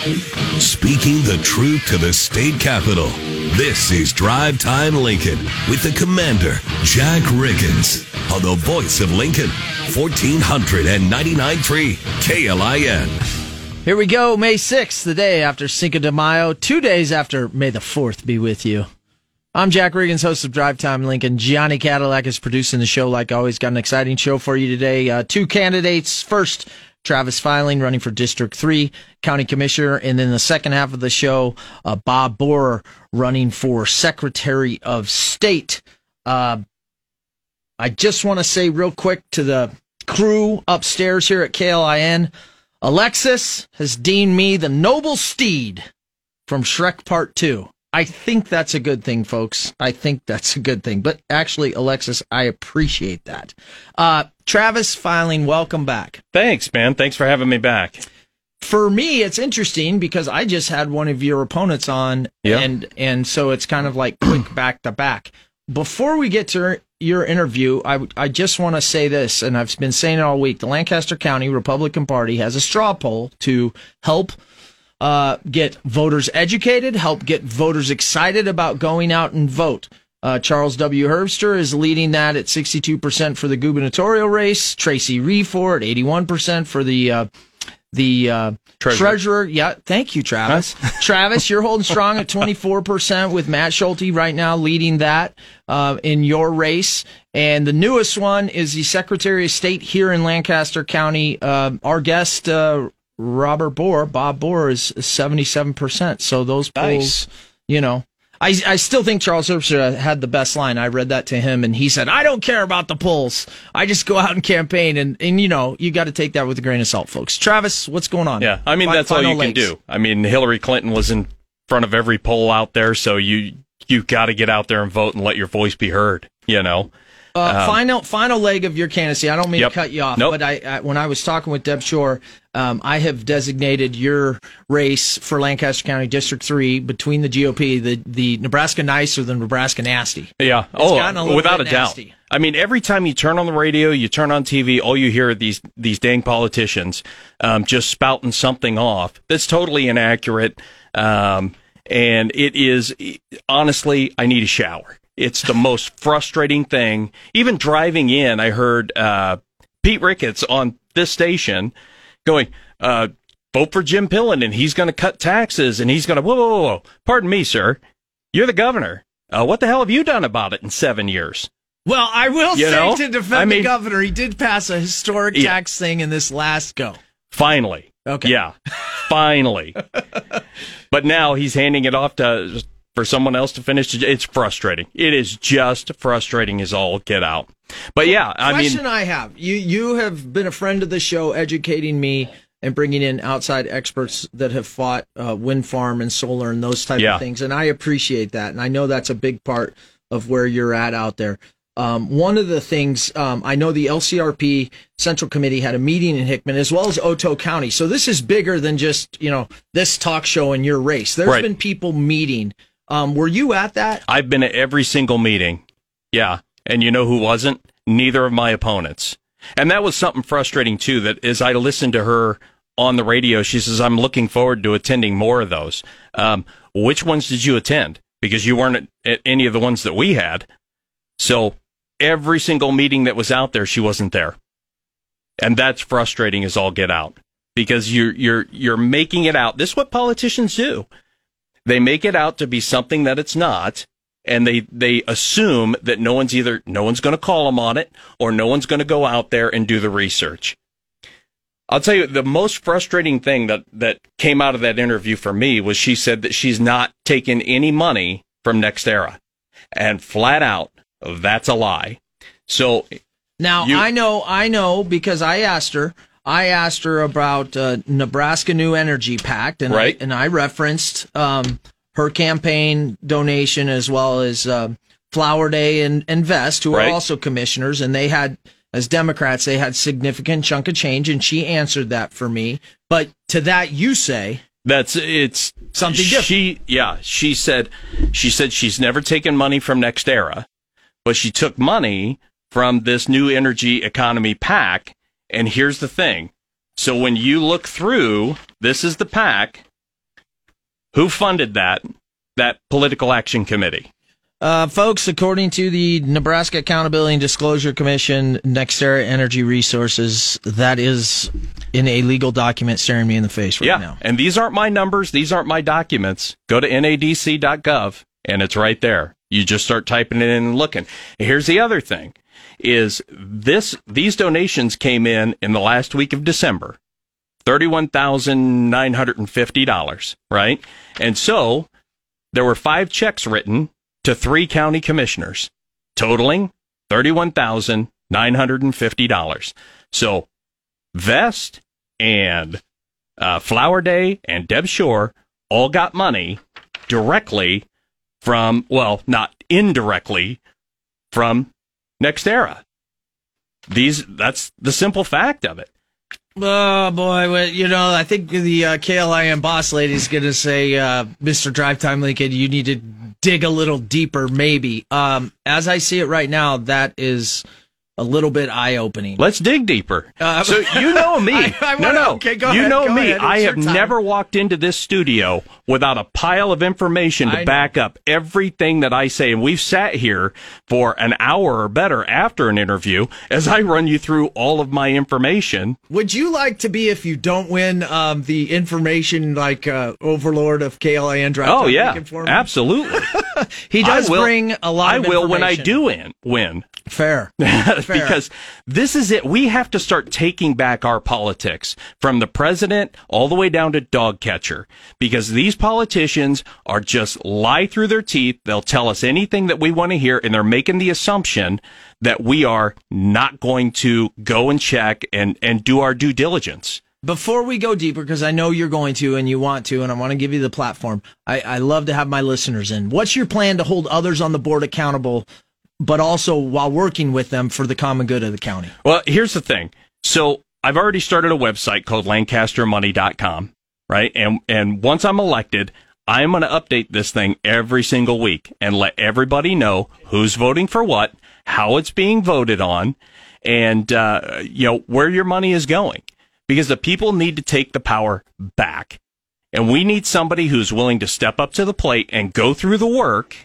Speaking the truth to the state capitol. This is Drive Time Lincoln with the commander, Jack Riggins, on the voice of Lincoln, 1499.3 KLIN. Here we go, May 6th, the day after Cinco de Mayo, two days after May the 4th be with you. I'm Jack Riggins, host of Drive Time Lincoln. Gianni Cadillac is producing the show like always. Got an exciting show for you today. Uh, two candidates. First, Travis Filing running for District 3 County Commissioner. And then the second half of the show, uh, Bob Borer running for Secretary of State. Uh, I just want to say real quick to the crew upstairs here at KLIN Alexis has deemed me the noble steed from Shrek Part 2. I think that's a good thing, folks. I think that's a good thing. But actually, Alexis, I appreciate that. Uh, Travis Filing, welcome back. Thanks, man. Thanks for having me back. For me, it's interesting because I just had one of your opponents on, Yeah. and and so it's kind of like quick back to back. Before we get to your interview, I I just want to say this, and I've been saying it all week. The Lancaster County Republican Party has a straw poll to help uh, get voters educated, help get voters excited about going out and vote. Uh, Charles W. Herbster is leading that at 62% for the gubernatorial race. Tracy Refor at 81% for the uh, the uh, Treasurer. treasurer. Yeah, thank you, Travis. Travis, you're holding strong at 24% with Matt Schulte right now leading that uh, in your race. And the newest one is the Secretary of State here in Lancaster County. Uh, our guest, uh, Robert Borer, Bob Borer, is 77%. So those polls, Nice. you know. I, I still think Charles Herbster had the best line. I read that to him, and he said, "I don't care about the polls. I just go out and campaign." And and you know, you got to take that with a grain of salt, folks. Travis, what's going on? Yeah, I mean Fi- that's all you can do. I mean Hillary Clinton was in front of every poll out there, so you you got to get out there and vote and let your voice be heard. You know, Uh, final final leg of your candidacy. I don't mean Yep. to cut you off, Nope. but I, I when I was talking with Deb Schorr, um, I have designated your race for Lancaster County District Three between the GOP, the the Nebraska nice or the Nebraska nasty. yeah. gotten a oh, little without a doubt. nasty. I mean, every time you turn on the radio, you turn on TV, all you hear are these these dang politicians um, just spouting something off that's totally inaccurate. Um, and it is honestly, I need a shower. It's the most frustrating thing. Even driving in, I heard uh, Pete Ricketts on this station going, uh, vote for Jim Pillen and he's going to cut taxes and he's going to, whoa, whoa, whoa. Pardon me, sir. You're the governor. Uh, what the hell have you done about it in seven years? Well, I will You say know? to defend I the governor, he did pass a historic Yeah. tax thing in this last go. Finally. Okay. Yeah. Finally. but now he's handing it off to for someone else to finish. It's frustrating. It is just frustrating as all get out. But yeah, I Question mean, I have: you you have been a friend of the show, educating me and bringing in outside experts that have fought uh, wind farm and solar and those type Yeah. of things, and I appreciate that, and I know that's a big part of where you're at out there. Um, one of the things um, I know the LCRP Central Committee had a meeting in Hickman as well as Otoe County. So this is bigger than just you know this talk show and your race. There's Right. been people meeting. Um, were you at that? I've been at every single meeting. Yeah. And you know who wasn't? Neither of my opponents. And that was something frustrating too, that as I listened to her on the radio, she says, I'm looking forward to attending more of those. Um, which ones did you attend? Because you weren't at, at any of the ones that we had. So every single meeting that was out there, she wasn't there. And that's frustrating as all get out because you're, you're, you're making it out. This is what politicians do they make it out to be something that it's not and they they assume that no one's either no one's going to call them on it or no one's going to go out there and do the research i'll tell you the most frustrating thing that that came out of that interview for me was she said that she's not taken any money from NextEra and flat out that's a lie so Now You- I know, I know because I asked her. I asked her about uh, Nebraska New Energy Pact, and Right. I, and I referenced um, her campaign donation as well as uh, Flowerday and, and Vest, who Right. are also commissioners, and they had as Democrats they had significant chunk of change, and she answered that for me. But to that, you say That's it's Something different. She yeah, she said she said she's never taken money from NextEra, but she took money from this new energy economy PAC. And here's the thing. So when you look through, this is the PAC. Who funded that that political action committee? Uh, folks, according to the Nebraska Accountability and Disclosure Commission, NextEra Energy Resources, that is in a legal document staring me in the face right yeah, now. and these aren't my numbers. These aren't my documents. Go to nadc.gov and it's right there. You just start typing it in and looking. Here's the other thing is this, these donations came in in the last week of December. $31,950, right? And so there were five checks written to three county commissioners, totaling $31,950. So Vest and uh, Flowerday and Deb Schorr all got money directly from, well, not indirectly from NextEra. These, that's the simple fact of it. Oh boy, you know, I think the uh, KLIN boss lady is going to say, uh, "Mr. Drive Time Lincoln, you need to dig a little deeper, maybe." Um, as I see it right now, that is a little bit eye opening. Let's dig deeper. Uh, so you know me. I- I no, wanna- no. okay, go you ahead, know go me. ahead. I have time. never walked into this studio without a pile of information I to know. back up everything that I say. And we've sat here for an hour or better after an interview as I run you through all of my information. Would you like to be if you don't win um, the information like uh, overlord of KLIN Drive? Oh yeah, Lincoln for me? absolutely. He does will- bring a lot. I will when I do win. Win. Fair. because this is it. We have to start taking back our politics from the president all the way down to dog catcher because these politicians are just lie through their teeth. They'll tell us anything that we want to hear and they're making the assumption that we are not going to go and check and, and do our due diligence. Before we go deeper, because I know you're going to and you want to, and I want to give you the platform, I, I love to have my listeners in. What's your plan to hold others on the board accountable, but also while working with them for the common good of the county? Well, here's the thing. So I've already started a website called lancastermoney.com, right? And, and once I'm elected, I'm going to update this thing every single week and let everybody know who's voting for what, how it's being voted on, and, uh, you know, where your money is going. Because the people need to take the power back. And we need somebody who's willing to step up to the plate and go through the work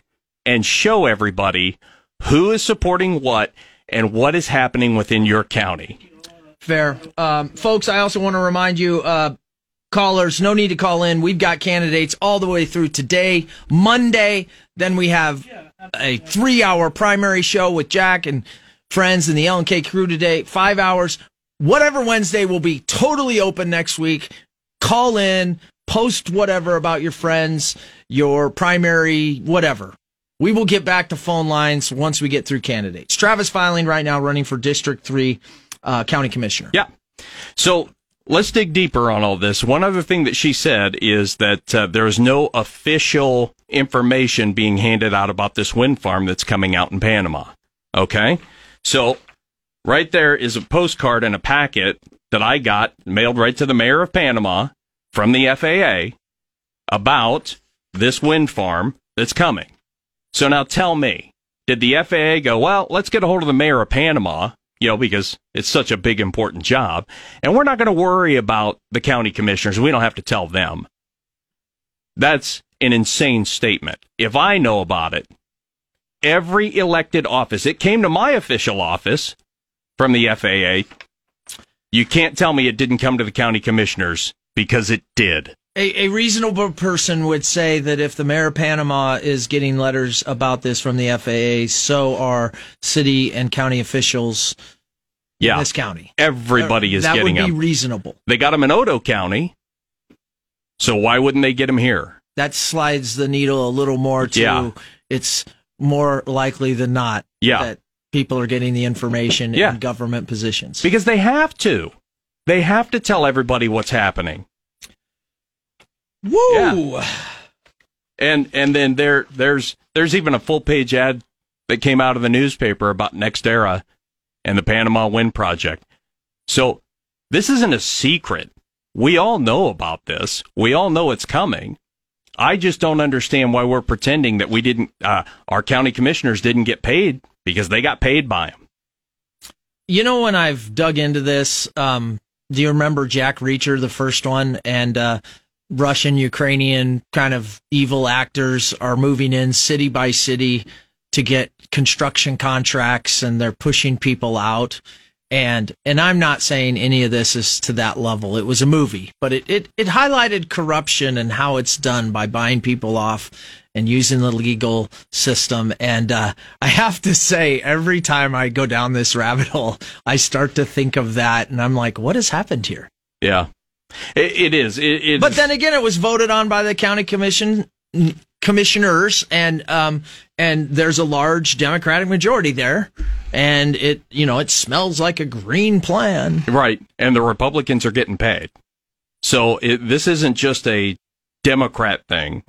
and show everybody who is supporting what and what is happening within your county. Fair. Um, folks, I also want to remind you, uh, callers, no need to call in. We've got candidates all the way through today, Monday. Then we have a three hour primary show with Jack and friends and the L&K crew today, five hours. Whatever Wednesday will be totally open next week. Call in, post whatever about your friends, your primary, whatever. We will get back to phone lines once we get through candidates. Travis Filing right now running for District 3 uh, County Commissioner. Yeah. So let's dig deeper on all this. One other thing that she said is that uh, there is no official information being handed out about this wind farm that's coming out in Panama. Okay. So right there is a postcard and a packet that I got mailed right to the mayor of Panama from the FAA about this wind farm that's coming. So now tell me, did the FAA go, well, let's get a hold of the mayor of Panama, you know, because it's such a big, important job, and we're not going to worry about the county commissioners. We don't have to tell them. That's an insane statement. If I know about it, every elected office, it came to my official office from the FAA. You can't tell me it didn't come to the county commissioners because it did. A, a reasonable person would say that if the mayor of Panama is getting letters about this from the FAA, so are city and county officials Yeah. in this county. Everybody is that getting would be them. reasonable. They got them in Otoe County. So why wouldn't they get them here? That slides the needle a little more to Yeah. it's more likely than not Yeah. that people are getting the information Yeah. in government positions. Because they have to. They have to tell everybody what's happening. Woo! And and then there there's there's even a full page ad that came out of the newspaper about NextEra and the Panama Wind Project. So this isn't a secret. We all know about this. We all know it's coming. I just don't understand why we're pretending that we didn't. Uh, our county commissioners didn't get paid because they got paid by them. You know, when I've dug into this, um, do you remember Jack Reacher, the first one? And uh, Russian, Ukrainian kind of evil actors are moving in city by city to get construction contracts and they're pushing people out. And and I'm not saying any of this is to that level. It was a movie, but it, it, it highlighted corruption and how it's done by buying people off and using the legal system. And uh, I have to say, every time I go down this rabbit hole, I start to think of that, and I'm like, what has happened here? Yeah, it, it is. It, it but is. then again, it was voted on by the county commission commissioners, and um, and there's a large Democratic majority there, and it you know it smells like a green plan. Right, and the Republicans are getting paid. So it, this isn't just a Democrat thing.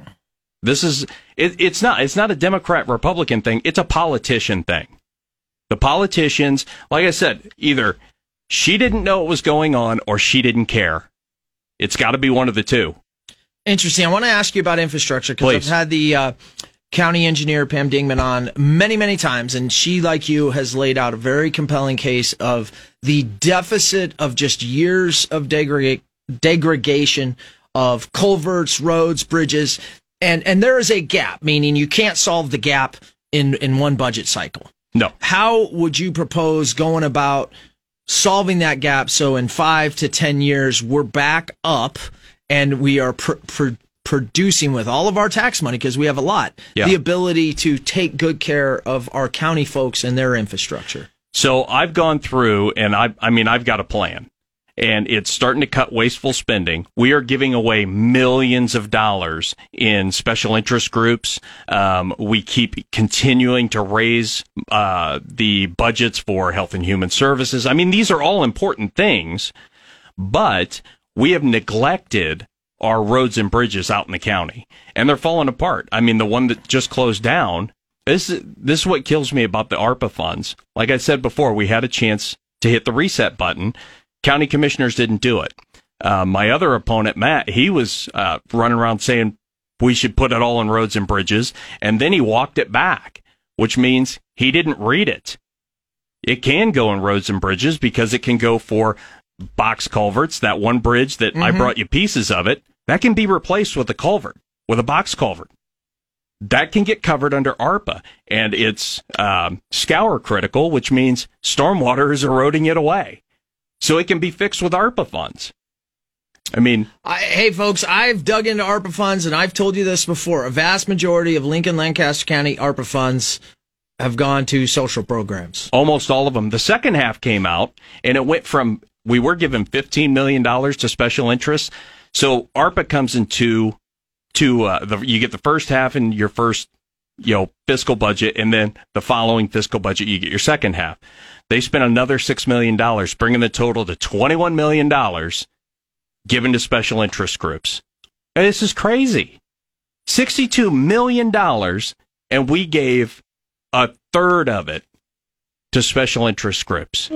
This is it, it's not it's not a Democrat Republican thing. It's a politician thing. The politicians, like I said, either she didn't know what was going on or she didn't care. It's got to be one of the two. Interesting. I want to ask you about infrastructure because I've had the uh, county engineer Pam Dingman on many, many times, and she, like you, has laid out a very compelling case of the deficit of just years of degradation of culverts, roads, bridges, and and there is a gap, meaning you can't solve the gap in in one budget cycle. No. How would you propose going about solving that gap so in five to 10 years we're back up and we are pr- pr- producing with all of our tax money, because we have a lot, Yeah. the ability to take good care of our county folks and their infrastructure? So I've gone through and I I mean I've got a plan. And it's starting to cut wasteful spending. We are giving away millions of dollars in special interest groups. Um, we keep continuing to raise uh, the budgets for health and human services. I mean, these are all important things, but we have neglected our roads and bridges out in the county, and they're falling apart. I mean, the one that just closed down. This is, this is what kills me about the ARPA funds. Like I said before, we had a chance to hit the reset button. County commissioners didn't do it. Uh, my other opponent, Matt, he was uh, running around saying we should put it all in roads and bridges, and then he walked it back, which means he didn't read it. It can go in roads and bridges because it can go for box culverts. That one bridge that I brought you pieces of it, that can be replaced with a culvert, with a box culvert. That can get covered under ARPA, and it's um, scour critical, which means stormwater is eroding it away. So it can be fixed with ARPA funds. I mean, I, hey, folks, I've dug into ARPA funds, and I've told you this before. A vast majority of Lincoln Lancaster County ARPA funds have gone to social programs. almost all of them. The second half came out, and it went from we were given fifteen million dollars to special interests. So ARPA comes into to uh, the you get the first half in your first you know fiscal budget, and then the following fiscal budget you get your second half. They spent another six million dollars, bringing the total to twenty one million dollars given to special interest groups. And this is crazy. Sixty two million dollars, and we gave a third of it to special interest groups.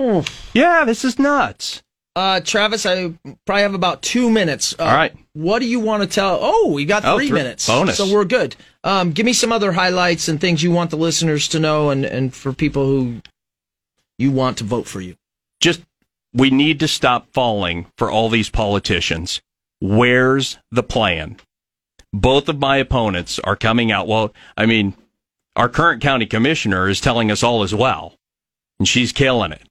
Yeah, this is nuts. Uh, Travis, I probably have about two minutes. Uh, All right. What do you want to tell? Oh, we got Oh, three three- minutes. bonus. So we're good. Um, give me some other highlights and things you want the listeners to know and, and for people who you want to vote for you. Just we need to stop falling for all these politicians. Where's the plan? Both of my opponents are coming out. Well, I mean, our current county commissioner is telling us all as well, and she's killing it,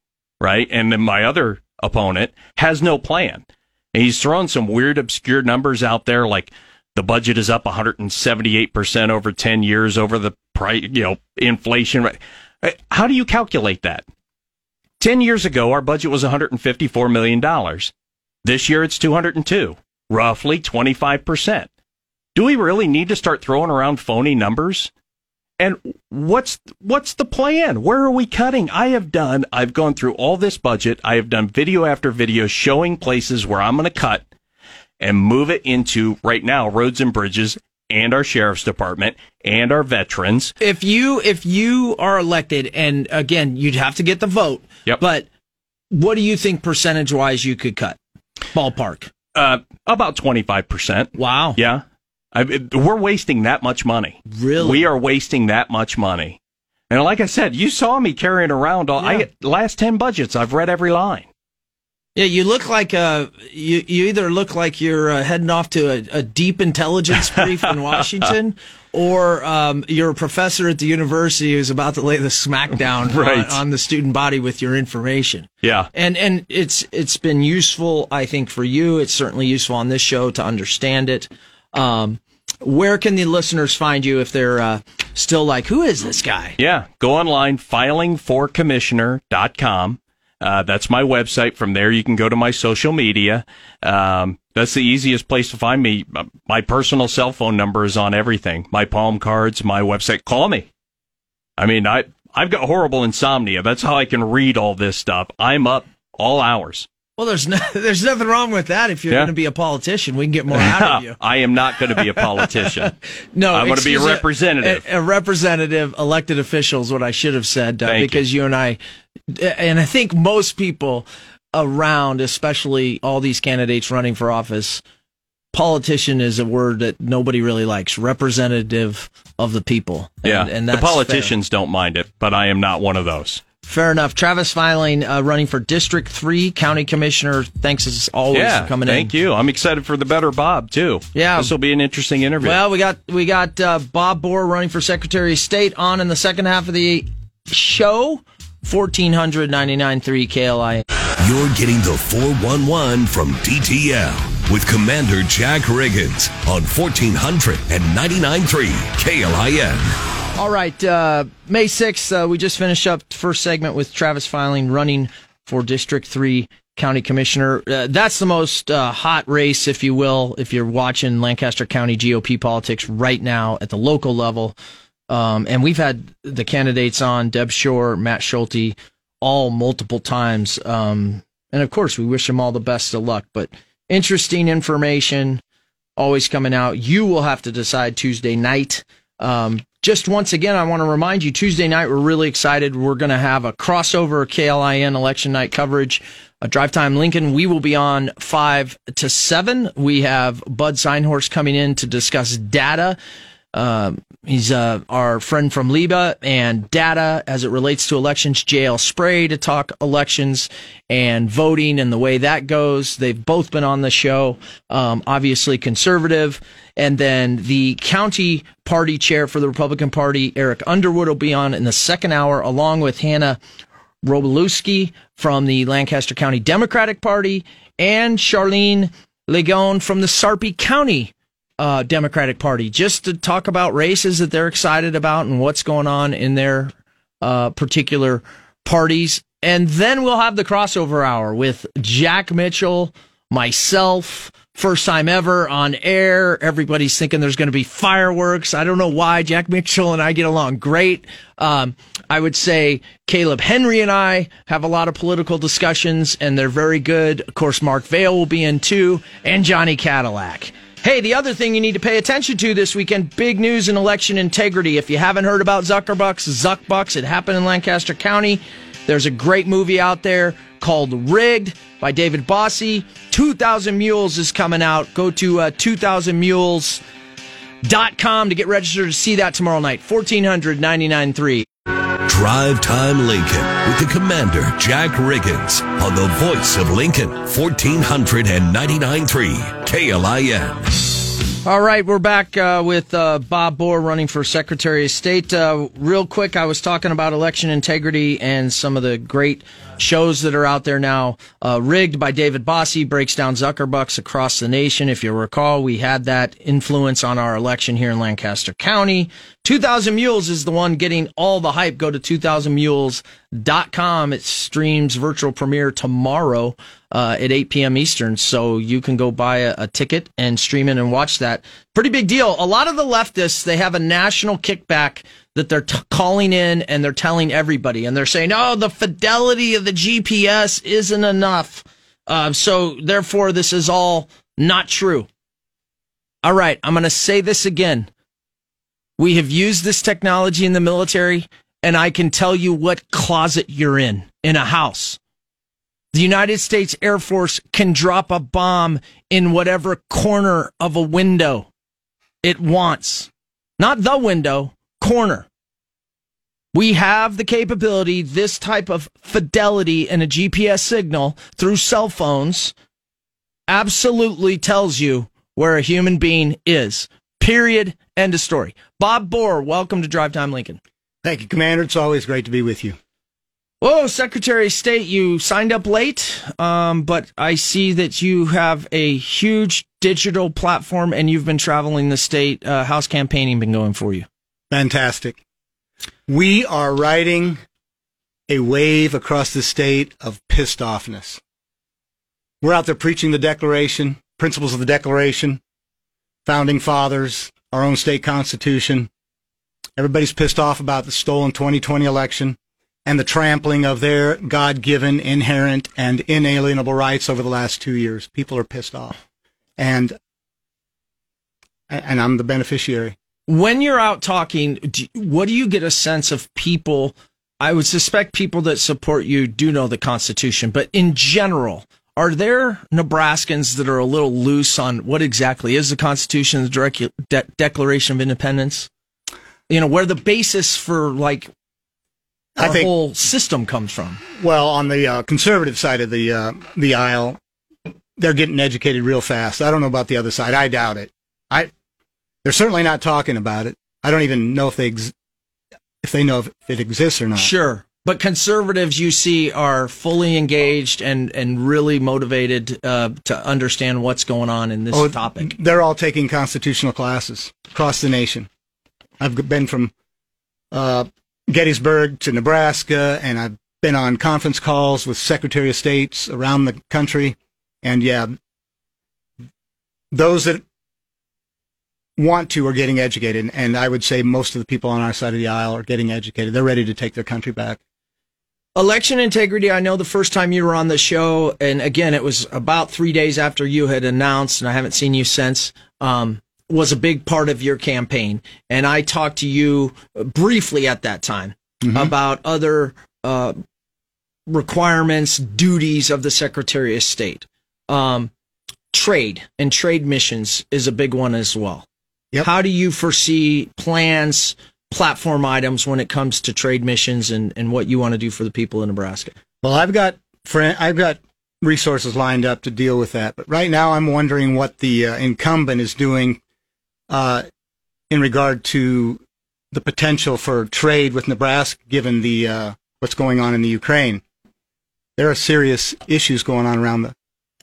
right? And then my other opponent has no plan. And he's throwing some weird, obscure numbers out there, like the budget is up 178 percent over 10 years over the price, you know, inflation. Uh, How do you calculate that? 10 years ago, our budget was $154 million. This year, it's 202, roughly 25%. Do we really need to start throwing around phony numbers? And what's what's the plan? Where are we cutting? I have done I've gone through all this budget. I have done video after video showing places where I'm going to cut and move it into right now roads and bridges and our sheriff's department and our veterans. If you if you are elected, and again, you'd have to get the vote. Yep. But what do you think percentage wise you could cut? Ballpark. Uh, about 25%. Wow. Yeah. I, we're wasting that much money. Really? We are wasting that much money. And like I said, you saw me carrying around all, Yeah. I, last 10 budgets, I've read every line. Yeah, you look like uh, you you either look like you're uh, heading off to a, a deep intelligence brief in Washington, or um, you're a professor at the university who's about to lay the smackdown Right. on, on the student body with your information. Yeah. And and it's it's been useful, I think, for you. It's certainly useful on this show to understand it. Um, where can the listeners find you if they're uh, still like, who is this guy? Yeah, go online, filingforcommissioner.com. Uh, that's my website. From there, you can go to my social media. Um, that's the easiest place to find me. My personal cell phone number is on everything. My palm cards, my website. Call me. I mean, I I've got horrible insomnia. That's how I can read all this stuff. I'm up all hours. Well, there's no, there's nothing wrong with that. If you're Yeah. going to be a politician, we can get more out of you. I am not going to be a politician. No, I'm gonna be a representative. A, a representative, elected official is what I should have said uh, Thank you. because you. and I, and I think most people around, especially all these candidates running for office, politician is a word that nobody really likes. Representative of the people. And, Yeah, and the that's fair. politicians don't mind it, but I am not one of those. Fair enough. Travis Filing, uh, running for District Three County Commissioner. Thanks as always yeah, for coming thank in. Thank you. I'm excited for the better Bob too. Yeah. this will be an interesting interview. Well, we got we got uh, Bob Borer running for Secretary of State on in the second half of the show. Fourteen hundred ninety nine three KLI. You're getting the 411 from DTL with Commander Jack Riggins on 1400 and 99.3 KLIN. All right, uh, May sixth. Uh, we just finished up first segment with Travis Filing running for District Three County Commissioner. Uh, that's the most uh, hot race, if you will, if you're watching Lancaster County GOP politics right now at the local level. Um, and we've had the candidates on Deb Schorr, Matt Schulte, all multiple times. Um, and of course, we wish them all the best of luck. But interesting information always coming out. You will have to decide Tuesday night. Um, just once again, I want to remind you Tuesday night, we're really excited. We're going to have a crossover KLIN election night coverage. A drive time Lincoln. We will be on five to seven. We have Bud Synhorst coming in to discuss data. Um, he's uh, our friend from LIBA and data as it relates to elections. JL Spray to talk elections and voting and the way that goes. They've both been on the show. Um, obviously conservative. And then the county party chair for the Republican Party, Eric Underwood, will be on in the second hour, along with Hannah Robalewski from the Lancaster County Democratic Party and Charlene Legon from the Sarpy County uh, Democratic Party, just to talk about races that they're excited about and what's going on in their uh, particular parties. And then we'll have the crossover hour with Jack Mitchell, myself, first time ever on air. Everybody's thinking there's going to be fireworks. I don't know why. Jack Mitchell and I get along great. Um, I would say Caleb Henry and I have a lot of political discussions, and they're very good. Of course, Mark Vale will be in too, and Johnny Cadillac. Hey, the other thing you need to pay attention to this weekend, big news in election integrity. If you haven't heard about Zuckerbucks, Zuckbucks, it happened in Lancaster County. There's a great movie out there called Rigged by David Bossie. 2000 Mules is coming out. Go to uh, 2000mules.com to get registered to see that tomorrow night. 1400 993. Drive Time Lincoln with the Commander Jack Riggins on the voice of Lincoln 1400 and 99.3 KLIN. All right, we're back uh, with uh, Bob Borer running for Secretary of State. Uh, real quick, I was talking about election integrity and some of the great shows that are out there now. Uh, Rigged by David Bossie breaks down Zuckerbucks across the nation. If you recall, we had that influence on our election here in Lancaster County. 2000 Mules is the one getting all the hype. Go to 2000mules.com. It streams virtual premiere tomorrow uh, at 8 p.m. Eastern. So you can go buy a, a ticket and stream in and watch that. Pretty big deal. A lot of the leftists, they have a national kickback that they're t- calling in and they're telling everybody. And they're saying, oh, the fidelity of the GPS isn't enough. Uh, so therefore, this is all not true. All right, I'm going to say this again. We have used this technology in the military, and I can tell you what closet you're in in a house. The United States Air Force can drop a bomb in whatever corner of a window it wants. Not the window, corner. We have the capability, this type of fidelity in a GPS signal through cell phones absolutely tells you where a human being is. Period. End of story. Bob Borer, welcome to Drive Time Lincoln. Thank you, Commander. It's always great to be with you. Whoa, Secretary of State, you signed up late, um, but I see that you have a huge digital platform and you've been traveling the state. Uh, how's campaigning been going for you? Fantastic. We are riding a wave across the state of pissed offness. We're out there preaching the Declaration, principles of the Declaration, founding fathers, our own state constitution. Everybody's pissed off about the stolen 2020 election and the trampling of their God given, inherent, and inalienable rights over the last two years. People are pissed off. And and I'm the beneficiary. When you're out talking, do, what do you get a sense of people? I would suspect people that support you do know the Constitution, but in general, are there Nebraskans that are a little loose on what exactly is the Constitution, the direct De- Declaration of Independence? You know, where the basis for like our think- whole system comes from. Well, on the uh, conservative side of the uh, the aisle, they're getting educated real fast. I don't know about the other side. I doubt it. I they're certainly not talking about it. I don't even know if they ex- if they know if it exists or not. Sure. But conservatives you see are fully engaged and, and really motivated uh, to understand what's going on in this Oh, topic. They're all taking constitutional classes across the nation. I've been from uh, Gettysburg to Nebraska, and I've been on conference calls with Secretary of States around the country. And yeah, those that want to are getting educated. And I would say most of the people on our side of the aisle are getting educated. They're ready to take their country back. Election integrity, I know the first time you were on the show, and again, it was about three days after you had announced, and I haven't seen you since, um, was a big part of your campaign. And I talked to you briefly at that time about other uh, requirements, duties of the Secretary of State. Um, trade and trade missions is a big one as well. Yep. How do you foresee plans, platform items when it comes to trade missions and, and what you want to do for the people in Nebraska? Well, I've got friend, I've got resources lined up to deal with that, but right now I'm wondering what the uh, incumbent is doing uh, in regard to the potential for trade with Nebraska, given the uh, what's going on in the Ukraine. There are serious issues going on around the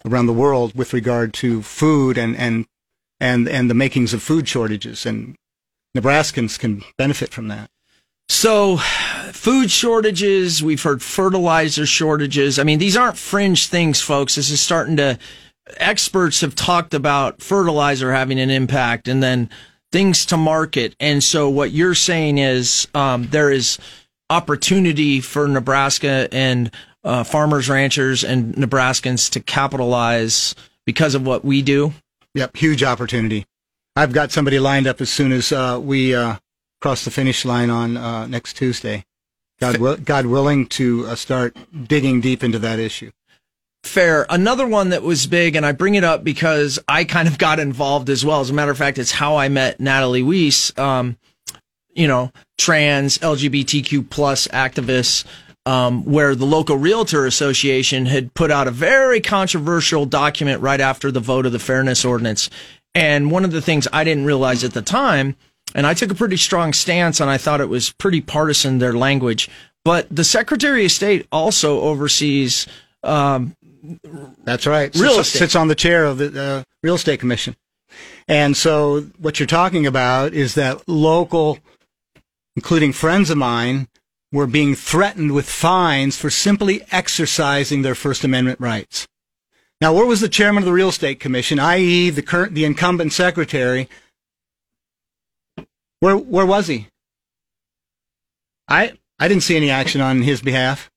around the world with regard to food and and and and the makings of food shortages, and Nebraskans can benefit from that. So, food shortages, we've heard fertilizer shortages. I mean, these aren't fringe things, folks. This is starting to, experts have talked about fertilizer having an impact and then things to market. And so, what you're saying is um, there is opportunity for Nebraska and uh, farmers, ranchers, and Nebraskans to capitalize because of what we do. Yep, huge opportunity. I've got somebody lined up as soon as uh, we uh, cross the finish line on uh, next Tuesday. God, will, God willing to uh, start digging deep into that issue. Fair. Another one that was big, and I bring it up because I kind of got involved as well. As a matter of fact, it's how I met Natalie Weiss, um, you know, trans, LGBTQ plus activists, um, where the local realtor association had put out a very controversial document right after the vote of the fairness ordinance. And one of the things I didn't realize at the time, and I took a pretty strong stance, and I thought it was pretty partisan, their language. But the Secretary of State also oversees um, That's right. Real sits, estate. sits on the chair of the uh, real estate commission. And so what you're talking about is that local, including friends of mine, were being threatened with fines for simply exercising their First Amendment rights. Now, where was the chairman of the real estate commission, i.e., the current, the incumbent secretary? Where, where was he? I, I didn't see any action on his behalf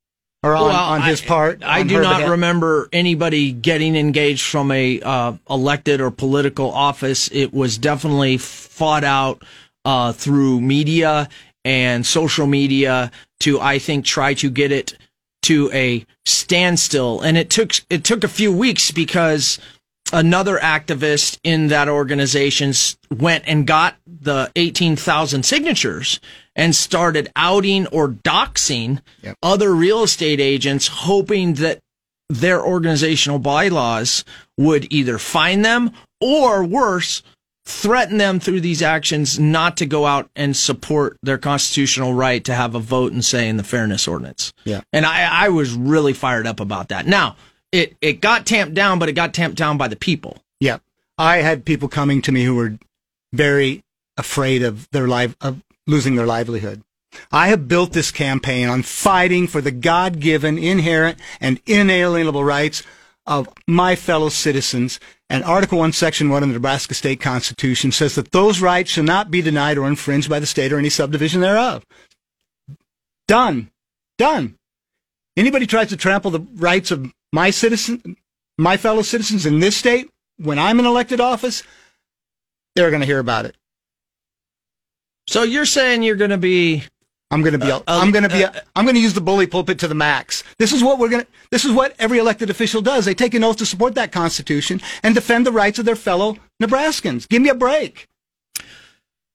or on, Well, on his I- part. I do not behalf. remember anybody getting engaged from a uh, elected or political office. It was definitely fought out uh, through media and social media to, I think, try to get it to a standstill. And it took it took a few weeks because another activist in that organization went and got the 18,000 signatures and started outing or doxing yep. other real estate agents, hoping that their organizational bylaws would either fine them or worse, threaten them through these actions not to go out and support their constitutional right to have a vote and say in the fairness ordinance. Yeah. And I, I was really fired up about that. Now, it, it got tamped down, but it got tamped down by the people. Yeah. I had people coming to me who were very afraid of their life, of losing their livelihood. I have built this campaign on fighting for the God given, inherent, and inalienable rights of my fellow citizens. And Article 1, Section 1 of the Nebraska State Constitution says that those rights shall not be denied or infringed by the state or any subdivision thereof. Done. Done. Anybody tries to trample the rights of my citizen, my fellow citizens in this state, when I'm in elected office, they're going to hear about it. So you're saying you're going to be I'm going to be. Uh, I'm going to be. Uh, I'm going to use the bully pulpit to the max. This is what we're going to. This is what every elected official does. They take an oath to support that Constitution and defend the rights of their fellow Nebraskans. Give me a break.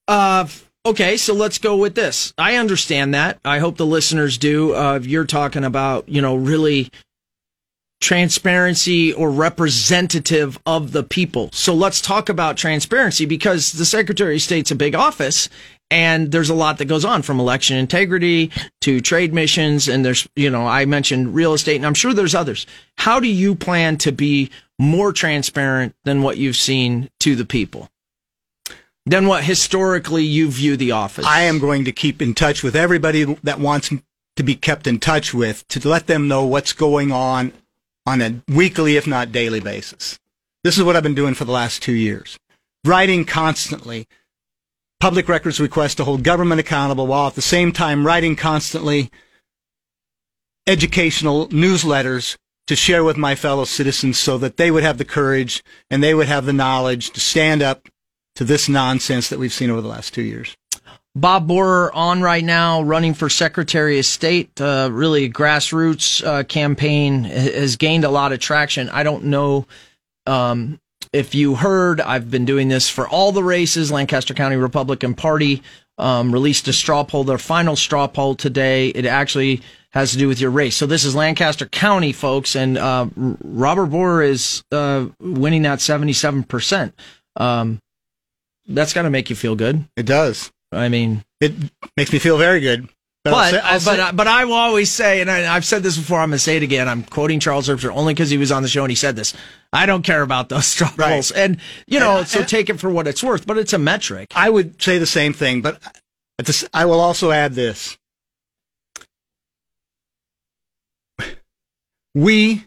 Uh, okay, so let's go with this. I understand that. I hope the listeners do. Uh, you're talking about, you know, really transparency or representative of the people. So let's talk about transparency because the Secretary of State's a big office and there's a lot that goes on from election integrity to trade missions. And there's, you know, I mentioned real estate and I'm sure there's others. How do you plan to be more transparent than what you've seen to the people? Than what historically you view the office? I am going to keep in touch with everybody that wants to be kept in touch with to let them know what's going on on a weekly, if not daily basis. This is what I've been doing for the last two years. Writing constantly public records requests to hold government accountable while at the same time writing constantly educational newsletters to share with my fellow citizens so that they would have the courage and they would have the knowledge to stand up to this nonsense that we've seen over the last two years. Bob Borer on right now, running for Secretary of State. Uh, really, grassroots uh, campaign has gained a lot of traction. I don't know um, if you heard, I've been doing this for all the races. Lancaster County Republican Party um, released a straw poll, their final straw poll today. It actually has to do with your race. So this is Lancaster County, folks, and uh, Robert Borer is uh, winning that 77%. Um, that's got to make you feel good. It does. I mean, it makes me feel very good. But but, I'll say, I'll but, say, uh, uh, but I will always say, and I, have said this before, I'm going to say it again. I'm quoting Charles Herbster only because he was on the show and he said this. I don't care about those straw right. and you know, and, so and, take it for what it's worth. But it's a metric. I would say the same thing, but this, I will also add this: we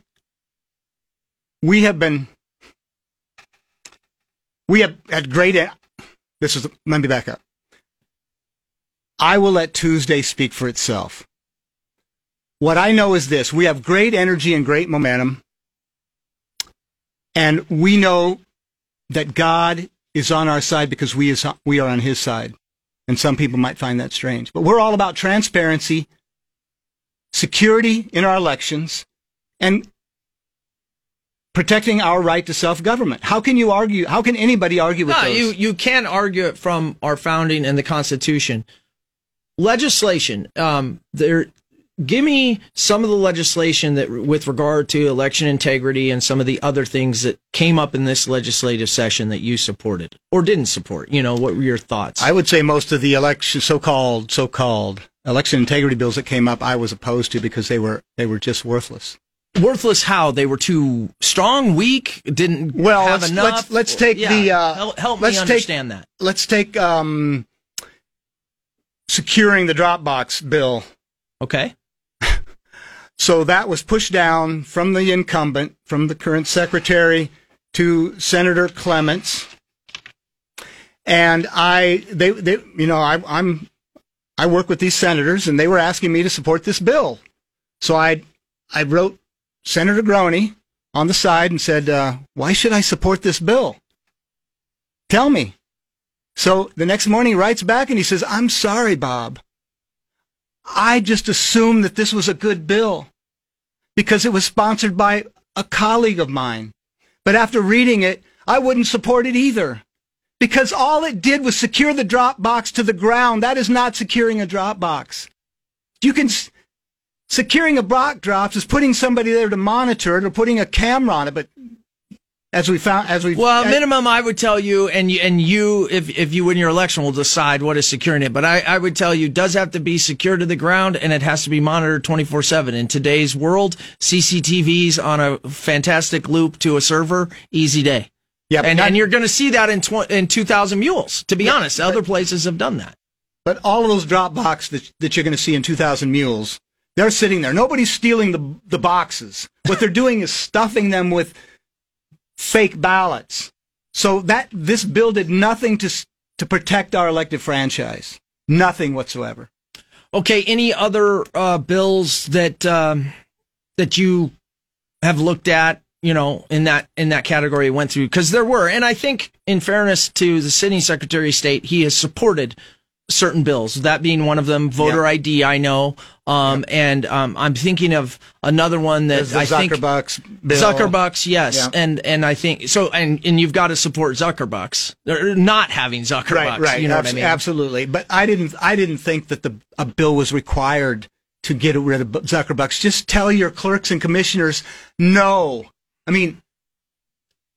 we have been we have had great. This is let me back up. I will let Tuesday speak for itself. What I know is this we have great energy and great momentum. And we know that God is on our side because we, is, we are on his side. And some people might find that strange. But we're all about transparency, security in our elections, and protecting our right to self-government. How can you argue? How can anybody argue with no, those? You, you can argue it from our founding and the Constitution legislation. Um, there, give me some of the legislation that, with regard to election integrity and some of the other things that came up in this legislative session that you supported or didn't support. You know, what were your thoughts? I would say most of the election, so-called, so-called election integrity bills that came up, I was opposed to because they were they were just worthless. Worthless? How they were too strong, weak, didn't well have let's, enough. Let's, let's take yeah, the uh, help, help me understand take, that. Let's take um, securing the Dropbox bill. Okay. so that was pushed down from the incumbent, from the current secretary to Senator Clements. And I, they, they, you know, I, I'm, I work with these senators and they were asking me to support this bill. So I, I wrote Senator Groene on the side and said, uh, why should I support this bill? Tell me. So the next morning he writes back and he says, I'm sorry, Bob. I just assumed that this was a good bill because it was sponsored by a colleague of mine. But after reading it, I wouldn't support it either. Because all it did was secure the drop box to the ground. That is not securing a drop box. You can, securing a block drops is putting somebody there to monitor it or putting a camera on it, but as we found, as we well, minimum, I would tell you, and you, and you, if if you win your election, will decide what is securing it. But I, I would tell you, does have to be secured to the ground, and it has to be monitored twenty four seven. In today's world, CCTVs on a fantastic loop to a server, easy day. Yeah, and, and you're going to see that in tw- in two thousand mules. To be yeah, honest, other places have done that. But all of those drop boxes that, that you're going to see in two thousand mules, they're sitting there. Nobody's stealing the the boxes. What they're doing is stuffing them with fake ballots. So that this bill did nothing to to protect our elected franchise. Nothing whatsoever. Okay. Any other uh, bills that um, that you have looked at? You know, in that in that category, went through because there were, and I think, in fairness to the sitting Secretary of State, he has supported certain bills. That being one of them, voter. ID. I know, um, and um, I'm thinking of another one that I think Zuckerbucks. Bill. Zuckerbucks, yes, and and I think so. And and you've got to support Zuckerbucks. They're not having Zuckerbucks. Right, right. You know Abs- what I mean? Absolutely. But I didn't. I didn't think that the a bill was required to get rid of Zuckerbucks. Just tell your clerks and commissioners no. I mean.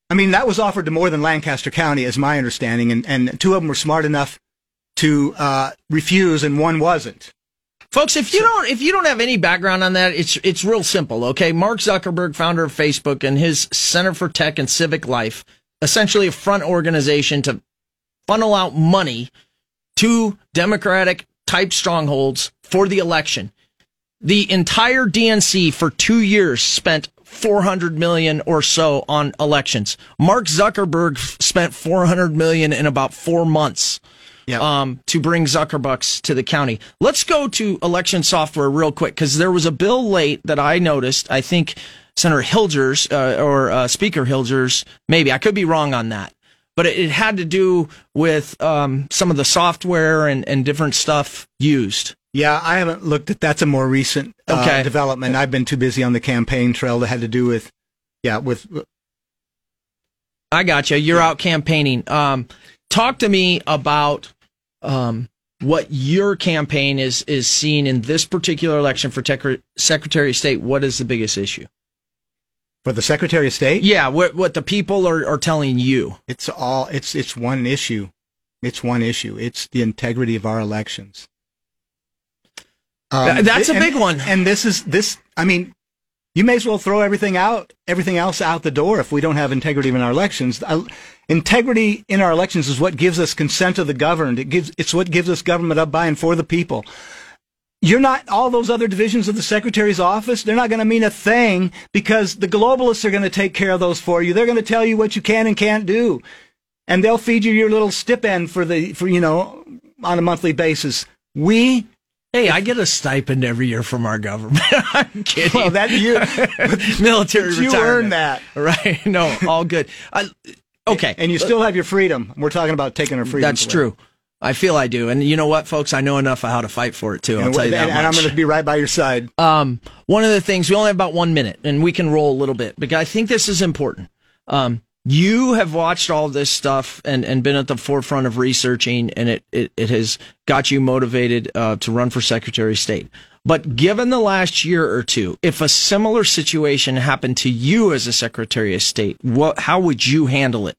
I mean, that was offered to more than Lancaster County, as my understanding, and, and two of them were smart enough to uh, refuse, and one wasn't. Folks, if you don't if you don't have any background on that, it's it's real simple. Okay, Mark Zuckerberg, founder of Facebook, and his Center for Tech and Civic Life, essentially a front organization to funnel out money to Democratic type strongholds for the election. The entire DNC for two years spent 400 million or so on elections. Mark Zuckerberg spent 400 million in about four months yep. um, to bring Zuckerbucks to the county. Let's go to election software real quick because there was a bill late that I noticed. I think Senator Hilgers uh, or uh, Speaker Hilgers, maybe I could be wrong on that, but it, it had to do with um, some of the software and, and different stuff used. Yeah, I haven't looked at that's a more recent uh, okay. development. I've been too busy on the campaign trail that had to do with, yeah, with. I got you. You're yeah. out campaigning. Um, talk to me about um, what your campaign is is seeing in this particular election for tech, Secretary of State. What is the biggest issue? For the Secretary of State? Yeah, what what the people are, are telling you. It's all it's it's one issue. It's one issue. It's the integrity of our elections. Um, That's a big and, one. And this is this. I mean, you may as well throw everything out, everything else out the door if we don't have integrity in our elections. Integrity in our elections is what gives us consent of the governed. It gives, it's what gives us government up by and for the people. You're not, all those other divisions of the secretary's office, they're not going to mean a thing because the globalists are going to take care of those for you. They're going to tell you what you can and can't do. And they'll feed you your little stipend for the, for, you know, on a monthly basis. We Hey, I get a stipend every year from our government. I'm kidding. Well, that you military you earn that, right? No, all good. Uh, okay, and you still have your freedom. We're talking about taking our freedom. That's true. I feel I do, and you know what, folks? I know enough of how to fight for it too. I'll and, tell you that. And, and I'm going to be right by your side. Um, one of the things we only have about one minute, and we can roll a little bit because I think this is important. Um, you have watched all this stuff and, and been at the forefront of researching, and it, it, it has got you motivated uh, to run for Secretary of State. But given the last year or two, if a similar situation happened to you as a Secretary of State, what, how would you handle it?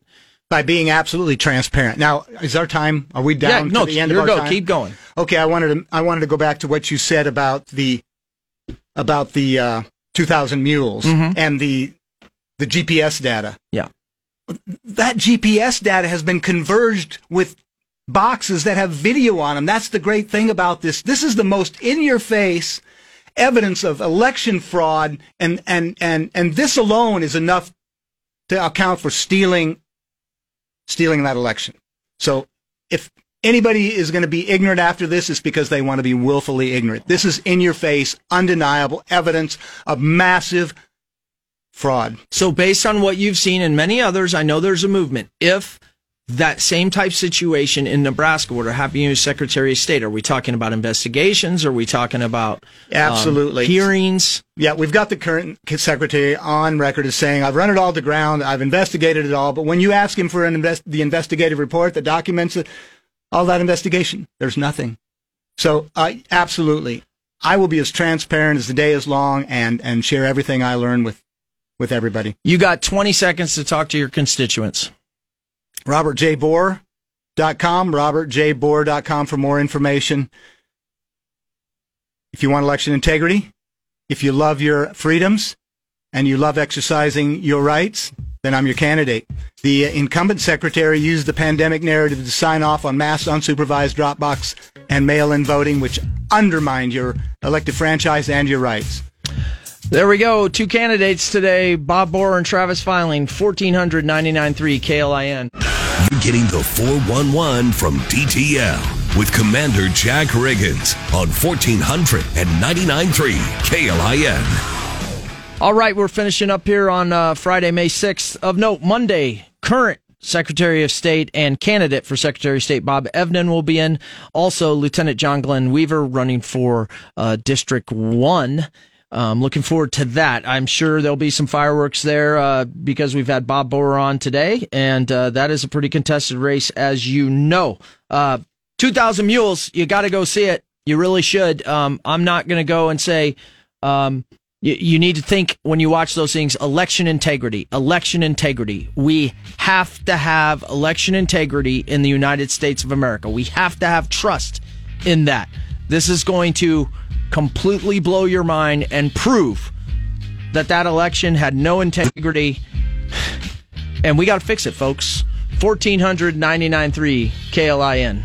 By being absolutely transparent. Now, is our time? Are we down yeah, no, to the end of our go. time? Keep going. Okay, I wanted to I wanted to go back to what you said about the about the uh, 2,000 mules mm-hmm. and the the GPS data. Yeah that GPS data has been converged with boxes that have video on them. That's the great thing about this. This is the most in your face evidence of election fraud and, and, and, and this alone is enough to account for stealing, stealing that election. So if anybody is going to be ignorant after this, it's because they want to be willfully ignorant. This is in your face, undeniable evidence of massive fraud. So, based on what you've seen and many others, I know there's a movement. If that same type situation in Nebraska were to happen to Secretary of State? Are we talking about investigations? Are we talking about um, Absolutely. hearings? Yeah, we've got the current secretary on record as saying, I've run it all to ground, I've investigated it all, but when you ask him for an invest- the investigative report that documents it, all that investigation, there's nothing. So, uh, absolutely, I will be as transparent as the day is long and, and share everything I learn with, with everybody. You got 20 seconds to talk to your constituents. RobertJBorer.com, RobertJBorer.com for more information. If you want election integrity, if you love your freedoms, and you love exercising your rights, then I'm your candidate. The incumbent secretary used the pandemic narrative to sign off on mass unsupervised Dropbox and mail-in voting, which undermined your elected franchise and your rights. There we go. Two candidates today, Bob Borer and Travis Filing, 1499.3 KLIN. You're getting the 411 from DTL with Commander Jack Riggins on 1499.3 KLIN. All right, we're finishing up here on uh, Friday, May 6th. Of note, Monday, current Secretary of State and candidate for Secretary of State Bob Evnen will be in. Also, Lieutenant John Glenn Weaver running for uh, District 1. Um, looking forward to that. I'm sure there'll be some fireworks there uh, because we've had Bob Borer on today, and uh, that is a pretty contested race, as you know. Uh, 2,000 Mules, you got to go see it. You really should. Um, I'm not going to go and say, um, you need to think when you watch those things election integrity, election integrity. We have to have election integrity in the United States of America. We have to have trust in that. This is going to completely blow your mind and prove that that election had no integrity. And we got to fix it, folks. 1499.3 KLIN.